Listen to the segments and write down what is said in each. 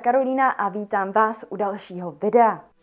Karolína a vítám vás u dalšího videa.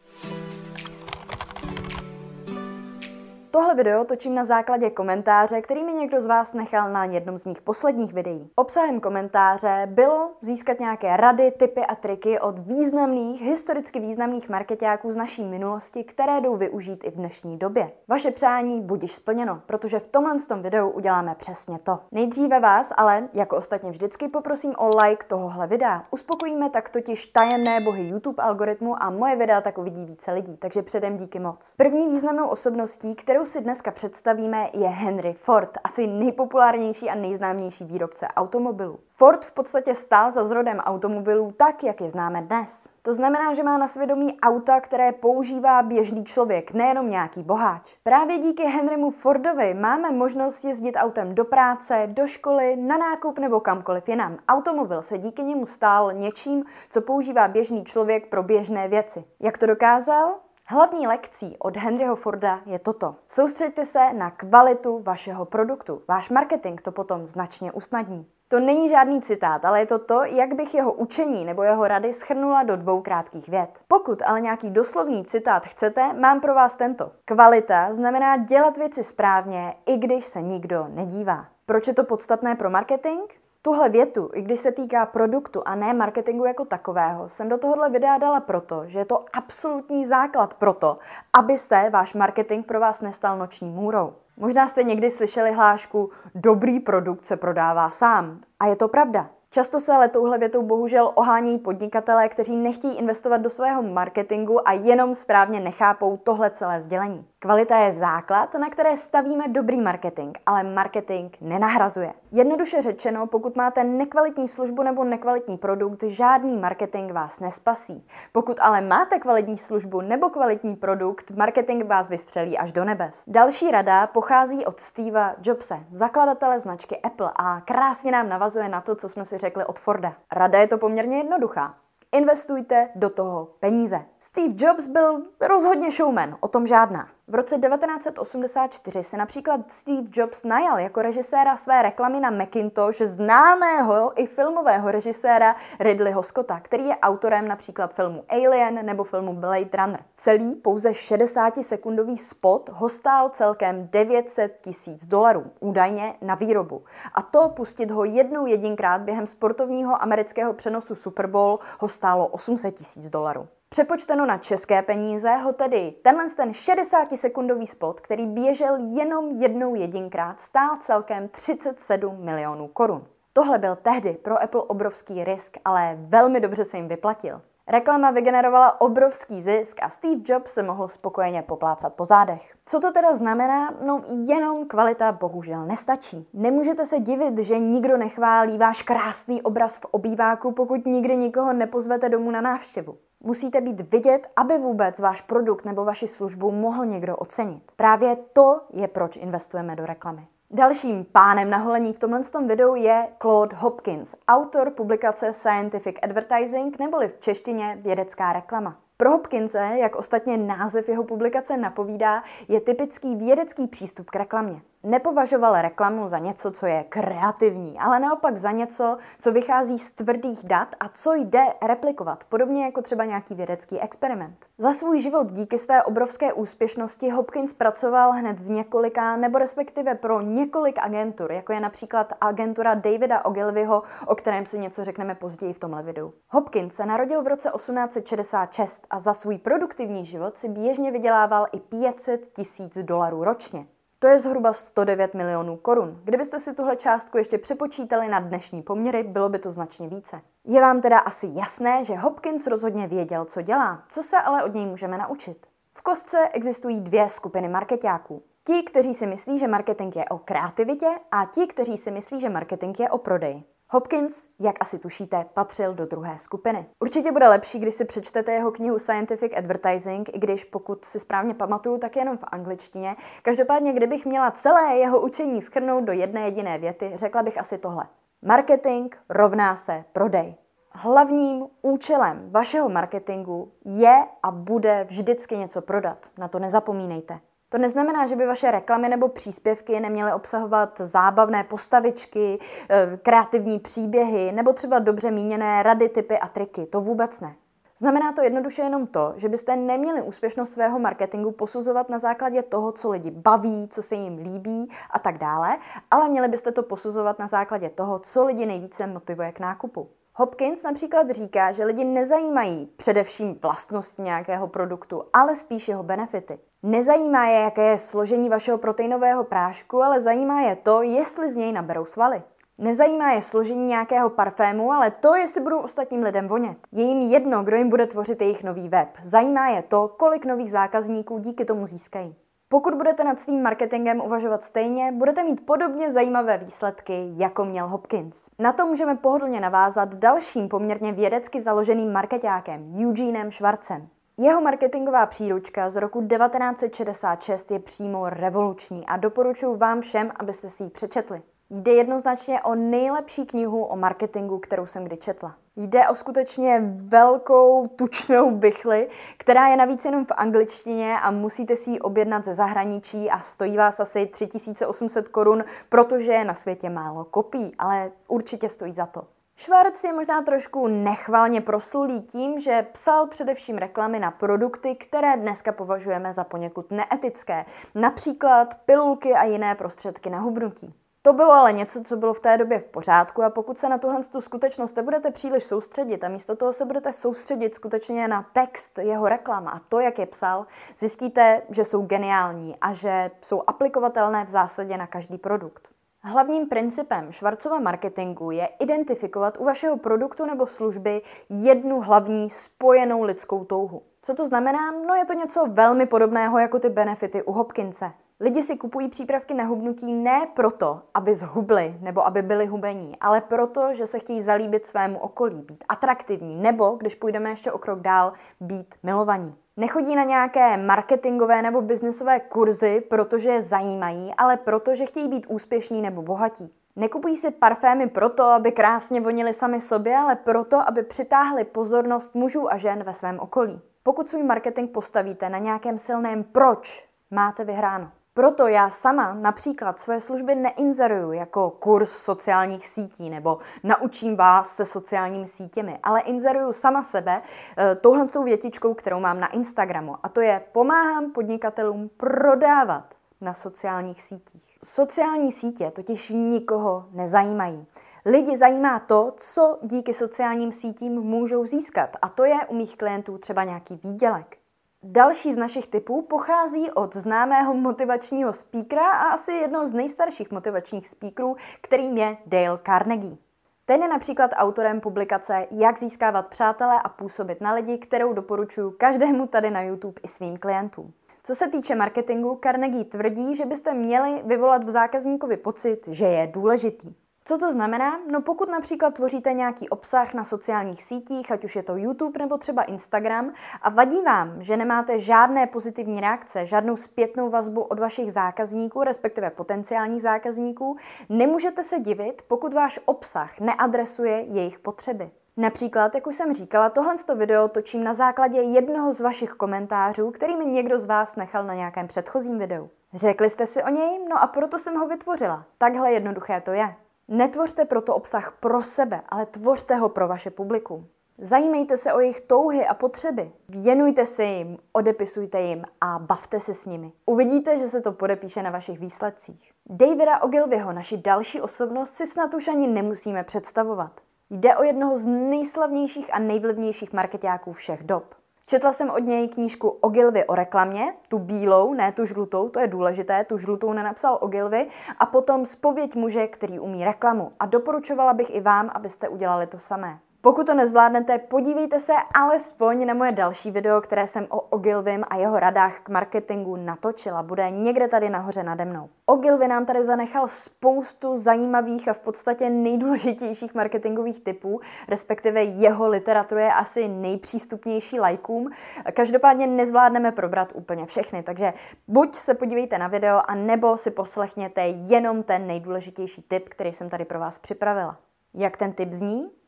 Tohle video točím na základě komentáře, který mi někdo z vás nechal na jednom z mých posledních videí. Obsahem komentáře bylo získat nějaké rady, typy a triky od významných, historicky významných marketáků z naší minulosti, které jdou využít i v dnešní době. Vaše přání budiš splněno, protože v tomhle tom videu uděláme přesně to. Nejdříve vás ale, jako ostatně vždycky, poprosím o like tohohle videa. Uspokojíme tak totiž tajemné bohy YouTube algoritmu a moje videa tak uvidí více lidí, takže předem díky moc. První významnou osobností, kterou kterou si dneska představíme, je Henry Ford, asi nejpopulárnější a nejznámější výrobce automobilů. Ford v podstatě stál za zrodem automobilů tak, jak je známe dnes. To znamená, že má na svědomí auta, které používá běžný člověk, nejenom nějaký boháč. Právě díky Henrymu Fordovi máme možnost jezdit autem do práce, do školy, na nákup nebo kamkoliv jinam. Automobil se díky němu stál něčím, co používá běžný člověk pro běžné věci. Jak to dokázal? Hlavní lekcí od Henryho Forda je toto. Soustřeďte se na kvalitu vašeho produktu. Váš marketing to potom značně usnadní. To není žádný citát, ale je to to, jak bych jeho učení nebo jeho rady schrnula do dvou krátkých vět. Pokud ale nějaký doslovný citát chcete, mám pro vás tento. Kvalita znamená dělat věci správně, i když se nikdo nedívá. Proč je to podstatné pro marketing? Tuhle větu, i když se týká produktu a ne marketingu jako takového, jsem do tohohle videa dala proto, že je to absolutní základ pro to, aby se váš marketing pro vás nestal noční můrou. Možná jste někdy slyšeli hlášku dobrý produkt se prodává sám. A je to pravda. Často se ale touhle větou bohužel ohání podnikatelé, kteří nechtějí investovat do svého marketingu a jenom správně nechápou tohle celé sdělení. Kvalita je základ, na které stavíme dobrý marketing, ale marketing nenahrazuje. Jednoduše řečeno, pokud máte nekvalitní službu nebo nekvalitní produkt, žádný marketing vás nespasí. Pokud ale máte kvalitní službu nebo kvalitní produkt, marketing vás vystřelí až do nebes. Další rada pochází od Steva Jobse, zakladatele značky Apple a krásně nám navazuje na to, co jsme si řekli od Forda. Rada je to poměrně jednoduchá. Investujte do toho peníze. Steve Jobs byl rozhodně showman, o tom žádná. V roce 1984 se například Steve Jobs najal jako režiséra své reklamy na Macintosh známého i filmového režiséra Ridleyho Scotta, který je autorem například filmu Alien nebo filmu Blade Runner. Celý pouze 60-sekundový spot ho stál celkem 900 tisíc dolarů, údajně na výrobu. A to pustit ho jednou jedinkrát během sportovního amerického přenosu Super Bowl ho stálo 800 tisíc dolarů. Přepočteno na české peníze ho tedy tenhle ten 60-sekundový spot, který běžel jenom jednou jedinkrát, stál celkem 37 milionů korun. Tohle byl tehdy pro Apple obrovský risk, ale velmi dobře se jim vyplatil. Reklama vygenerovala obrovský zisk a Steve Jobs se mohl spokojeně poplácat po zádech. Co to teda znamená? No jenom kvalita bohužel nestačí. Nemůžete se divit, že nikdo nechválí váš krásný obraz v obýváku, pokud nikdy nikoho nepozvete domů na návštěvu. Musíte být vidět, aby vůbec váš produkt nebo vaši službu mohl někdo ocenit. Právě to je proč investujeme do reklamy. Dalším pánem na holení v tomhle videu je Claude Hopkins, autor publikace Scientific Advertising neboli v češtině vědecká reklama. Pro Hopkinse, jak ostatně název jeho publikace napovídá, je typický vědecký přístup k reklamě nepovažoval reklamu za něco, co je kreativní, ale naopak za něco, co vychází z tvrdých dat a co jde replikovat, podobně jako třeba nějaký vědecký experiment. Za svůj život díky své obrovské úspěšnosti Hopkins pracoval hned v několika, nebo respektive pro několik agentur, jako je například agentura Davida Ogilvyho, o kterém si něco řekneme později v tomhle videu. Hopkins se narodil v roce 1866 a za svůj produktivní život si běžně vydělával i 500 tisíc dolarů ročně. To je zhruba 109 milionů korun. Kdybyste si tuhle částku ještě přepočítali na dnešní poměry, bylo by to značně více. Je vám teda asi jasné, že Hopkins rozhodně věděl, co dělá, co se ale od něj můžeme naučit. V kostce existují dvě skupiny marketáků. Ti, kteří si myslí, že marketing je o kreativitě a ti, kteří si myslí, že marketing je o prodeji. Hopkins, jak asi tušíte, patřil do druhé skupiny. Určitě bude lepší, když si přečtete jeho knihu Scientific Advertising, i když pokud si správně pamatuju, tak jenom v angličtině. Každopádně, kdybych měla celé jeho učení schrnout do jedné jediné věty, řekla bych asi tohle. Marketing rovná se prodej. Hlavním účelem vašeho marketingu je a bude vždycky něco prodat. Na to nezapomínejte. To neznamená, že by vaše reklamy nebo příspěvky neměly obsahovat zábavné postavičky, eh, kreativní příběhy nebo třeba dobře míněné rady, typy a triky. To vůbec ne. Znamená to jednoduše jenom to, že byste neměli úspěšnost svého marketingu posuzovat na základě toho, co lidi baví, co se jim líbí a tak dále, ale měli byste to posuzovat na základě toho, co lidi nejvíce motivuje k nákupu. Hopkins například říká, že lidi nezajímají především vlastnosti nějakého produktu, ale spíš jeho benefity. Nezajímá je, jaké je složení vašeho proteinového prášku, ale zajímá je to, jestli z něj naberou svaly. Nezajímá je složení nějakého parfému, ale to, jestli budou ostatním lidem vonět. Je jim jedno, kdo jim bude tvořit jejich nový web. Zajímá je to, kolik nových zákazníků díky tomu získají. Pokud budete nad svým marketingem uvažovat stejně, budete mít podobně zajímavé výsledky, jako měl Hopkins. Na to můžeme pohodlně navázat dalším poměrně vědecky založeným marketákem, Eugenem Schwarzem. Jeho marketingová příručka z roku 1966 je přímo revoluční a doporučuji vám všem, abyste si ji přečetli. Jde jednoznačně o nejlepší knihu o marketingu, kterou jsem kdy četla. Jde o skutečně velkou tučnou bychli, která je navíc jenom v angličtině a musíte si ji objednat ze zahraničí a stojí vás asi 3800 korun, protože je na světě málo kopií, ale určitě stojí za to. Schwarz je možná trošku nechvalně proslulý tím, že psal především reklamy na produkty, které dneska považujeme za poněkud neetické, například pilulky a jiné prostředky na hubnutí. To bylo ale něco, co bylo v té době v pořádku a pokud se na tuhle tu skutečnost nebudete příliš soustředit a místo toho se budete soustředit skutečně na text jeho reklam a to, jak je psal, zjistíte, že jsou geniální a že jsou aplikovatelné v zásadě na každý produkt. Hlavním principem Švarcova marketingu je identifikovat u vašeho produktu nebo služby jednu hlavní spojenou lidskou touhu. Co to znamená? No je to něco velmi podobného jako ty benefity u Hopkinse. Lidi si kupují přípravky na hubnutí ne proto, aby zhubli nebo aby byli hubení, ale proto, že se chtějí zalíbit svému okolí, být atraktivní nebo, když půjdeme ještě o krok dál, být milovaní. Nechodí na nějaké marketingové nebo biznesové kurzy, protože je zajímají, ale proto, že chtějí být úspěšní nebo bohatí. Nekupují si parfémy proto, aby krásně vonili sami sobě, ale proto, aby přitáhli pozornost mužů a žen ve svém okolí. Pokud svůj marketing postavíte na nějakém silném proč, máte vyhráno. Proto já sama například svoje služby neinzeruju jako kurz sociálních sítí nebo naučím vás se sociálními sítěmi, ale inzeruju sama sebe e, touhle tou větičkou, kterou mám na Instagramu a to je pomáhám podnikatelům prodávat na sociálních sítích. Sociální sítě totiž nikoho nezajímají. Lidi zajímá to, co díky sociálním sítím můžou získat a to je u mých klientů třeba nějaký výdělek. Další z našich typů pochází od známého motivačního speakera a asi jednoho z nejstarších motivačních speakerů, kterým je Dale Carnegie. Ten je například autorem publikace Jak získávat přátelé a působit na lidi, kterou doporučuji každému tady na YouTube i svým klientům. Co se týče marketingu, Carnegie tvrdí, že byste měli vyvolat v zákazníkovi pocit, že je důležitý. Co to znamená? No pokud například tvoříte nějaký obsah na sociálních sítích, ať už je to YouTube nebo třeba Instagram, a vadí vám, že nemáte žádné pozitivní reakce, žádnou zpětnou vazbu od vašich zákazníků, respektive potenciálních zákazníků, nemůžete se divit, pokud váš obsah neadresuje jejich potřeby. Například, jak už jsem říkala, tohle video točím na základě jednoho z vašich komentářů, který mi někdo z vás nechal na nějakém předchozím videu. Řekli jste si o něj? No a proto jsem ho vytvořila. Takhle jednoduché to je. Netvořte proto obsah pro sebe, ale tvořte ho pro vaše publikum. Zajímejte se o jejich touhy a potřeby. Věnujte se jim, odepisujte jim a bavte se s nimi. Uvidíte, že se to podepíše na vašich výsledcích. Davida Ogilvyho, naši další osobnost, si snad už ani nemusíme představovat. Jde o jednoho z nejslavnějších a nejvlivnějších marketáků všech dob. Četla jsem od něj knížku Ogilvy o reklamě, tu bílou, ne tu žlutou, to je důležité, tu žlutou nenapsal Ogilvy, a potom Spověď muže, který umí reklamu. A doporučovala bych i vám, abyste udělali to samé. Pokud to nezvládnete, podívejte se alespoň na moje další video, které jsem o Ogilvym a jeho radách k marketingu natočila. Bude někde tady nahoře nade mnou. Ogilvy nám tady zanechal spoustu zajímavých a v podstatě nejdůležitějších marketingových typů, respektive jeho literatura je asi nejpřístupnější lajkům. Každopádně nezvládneme probrat úplně všechny, takže buď se podívejte na video, a nebo si poslechněte jenom ten nejdůležitější tip, který jsem tady pro vás připravila. Jak ten tip zní?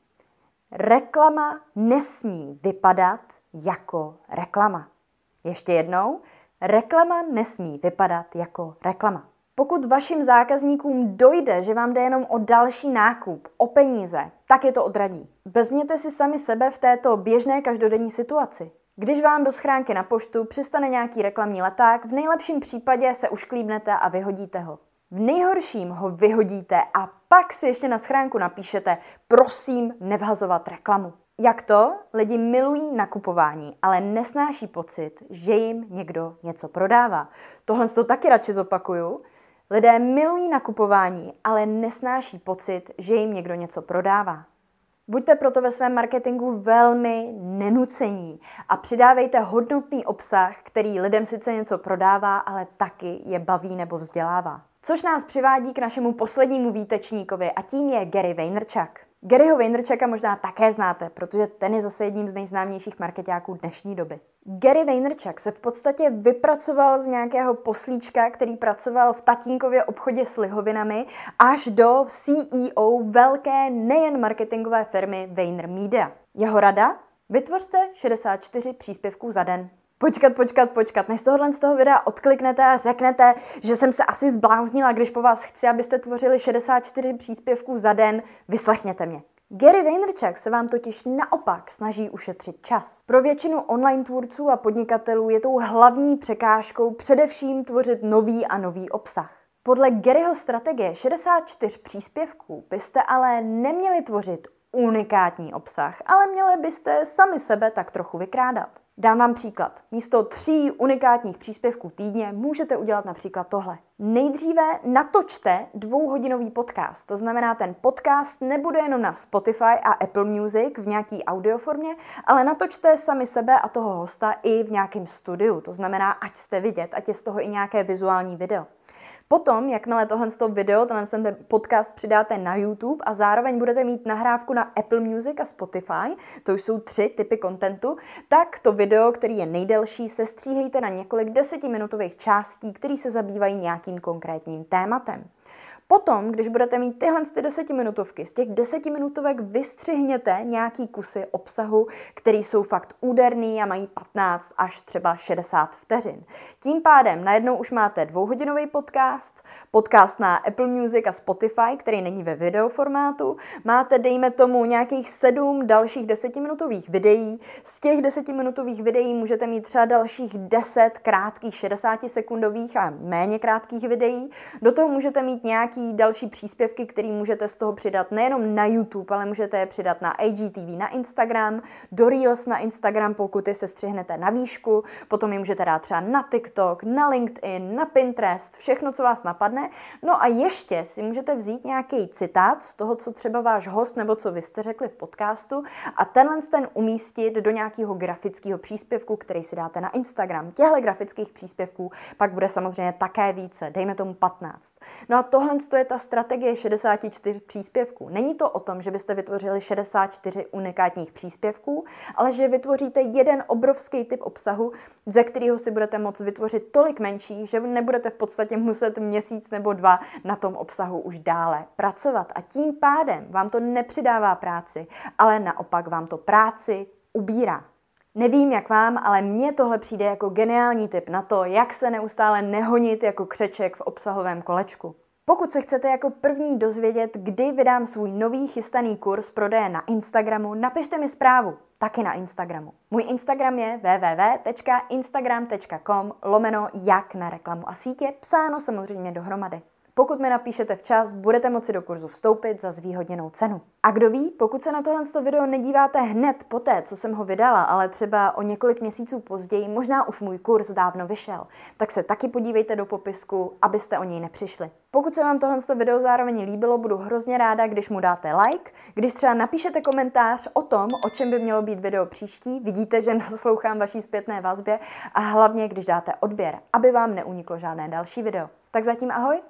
Reklama nesmí vypadat jako reklama. Ještě jednou, Reklama nesmí vypadat jako reklama. Pokud vašim zákazníkům dojde, že vám jde jenom o další nákup, o peníze, tak je to odradí. Vezměte si sami sebe v této běžné každodenní situaci. Když vám do schránky na poštu přistane nějaký reklamní leták, v nejlepším případě se ušklíbnete a vyhodíte ho. V nejhorším ho vyhodíte a pak si ještě na schránku napíšete prosím nevhazovat reklamu. Jak to? Lidi milují nakupování, ale nesnáší pocit, že jim někdo něco prodává. Tohle to taky radši zopakuju. Lidé milují nakupování, ale nesnáší pocit, že jim někdo něco prodává. Buďte proto ve svém marketingu velmi nenucení a přidávejte hodnotný obsah, který lidem sice něco prodává, ale taky je baví nebo vzdělává. Což nás přivádí k našemu poslednímu výtečníkovi a tím je Gary Vaynerchuk. Garyho Vaynerchuka možná také znáte, protože ten je zase jedním z nejznámějších marketáků dnešní doby. Gary Vaynerchuk se v podstatě vypracoval z nějakého poslíčka, který pracoval v tatínkově obchodě s lihovinami, až do CEO velké nejen marketingové firmy VaynerMedia. Jeho rada? Vytvořte 64 příspěvků za den počkat, počkat, počkat, než z tohohle z toho videa odkliknete a řeknete, že jsem se asi zbláznila, když po vás chci, abyste tvořili 64 příspěvků za den, vyslechněte mě. Gary Vaynerchuk se vám totiž naopak snaží ušetřit čas. Pro většinu online tvůrců a podnikatelů je tou hlavní překážkou především tvořit nový a nový obsah. Podle Garyho strategie 64 příspěvků byste ale neměli tvořit unikátní obsah, ale měli byste sami sebe tak trochu vykrádat. Dám vám příklad. Místo tří unikátních příspěvků týdně můžete udělat například tohle. Nejdříve natočte dvouhodinový podcast. To znamená, ten podcast nebude jenom na Spotify a Apple Music v nějaký audioformě, ale natočte sami sebe a toho hosta i v nějakém studiu. To znamená, ať jste vidět, ať je z toho i nějaké vizuální video. Potom, jakmile tohle z toho video, tenhle ten podcast přidáte na YouTube a zároveň budete mít nahrávku na Apple Music a Spotify, to už jsou tři typy kontentu, tak to video, který je nejdelší, se stříhejte na několik desetiminutových částí, které se zabývají nějakým konkrétním tématem. Potom, když budete mít tyhle ty desetiminutovky, z těch desetiminutovek vystřihněte nějaký kusy obsahu, který jsou fakt úderný a mají 15 až třeba 60 vteřin. Tím pádem najednou už máte dvouhodinový podcast, podcast na Apple Music a Spotify, který není ve videoformátu, máte, dejme tomu, nějakých sedm dalších desetiminutových videí. Z těch desetiminutových videí můžete mít třeba dalších 10 krátkých 60 sekundových a méně krátkých videí. Do toho můžete mít nějaký další příspěvky, které můžete z toho přidat nejenom na YouTube, ale můžete je přidat na IGTV, na Instagram, do Reels na Instagram, pokud je se střihnete na výšku, potom je můžete dát třeba na TikTok, na LinkedIn, na Pinterest, všechno, co vás napadne. No a ještě si můžete vzít nějaký citát z toho, co třeba váš host nebo co vy jste řekli v podcastu a tenhle ten umístit do nějakého grafického příspěvku, který si dáte na Instagram. Těchto grafických příspěvků pak bude samozřejmě také více, dejme tomu 15. No a tohle to je ta strategie 64 příspěvků. Není to o tom, že byste vytvořili 64 unikátních příspěvků, ale že vytvoříte jeden obrovský typ obsahu, ze kterého si budete moct vytvořit tolik menší, že nebudete v podstatě muset měsíc nebo dva na tom obsahu už dále pracovat. A tím pádem vám to nepřidává práci, ale naopak vám to práci ubírá. Nevím jak vám, ale mně tohle přijde jako geniální tip na to, jak se neustále nehonit jako křeček v obsahovém kolečku. Pokud se chcete jako první dozvědět, kdy vydám svůj nový chystaný kurz prodeje na Instagramu, napište mi zprávu, taky na Instagramu. Můj Instagram je www.instagram.com lomeno jak na reklamu a sítě, psáno samozřejmě dohromady. Pokud mi napíšete včas, budete moci do kurzu vstoupit za zvýhodněnou cenu. A kdo ví, pokud se na tohle video nedíváte hned poté, co jsem ho vydala, ale třeba o několik měsíců později, možná už můj kurz dávno vyšel, tak se taky podívejte do popisku, abyste o něj nepřišli. Pokud se vám tohle video zároveň líbilo, budu hrozně ráda, když mu dáte like, když třeba napíšete komentář o tom, o čem by mělo být video příští, vidíte, že naslouchám vaší zpětné vazbě a hlavně, když dáte odběr, aby vám neuniklo žádné další video. Tak zatím ahoj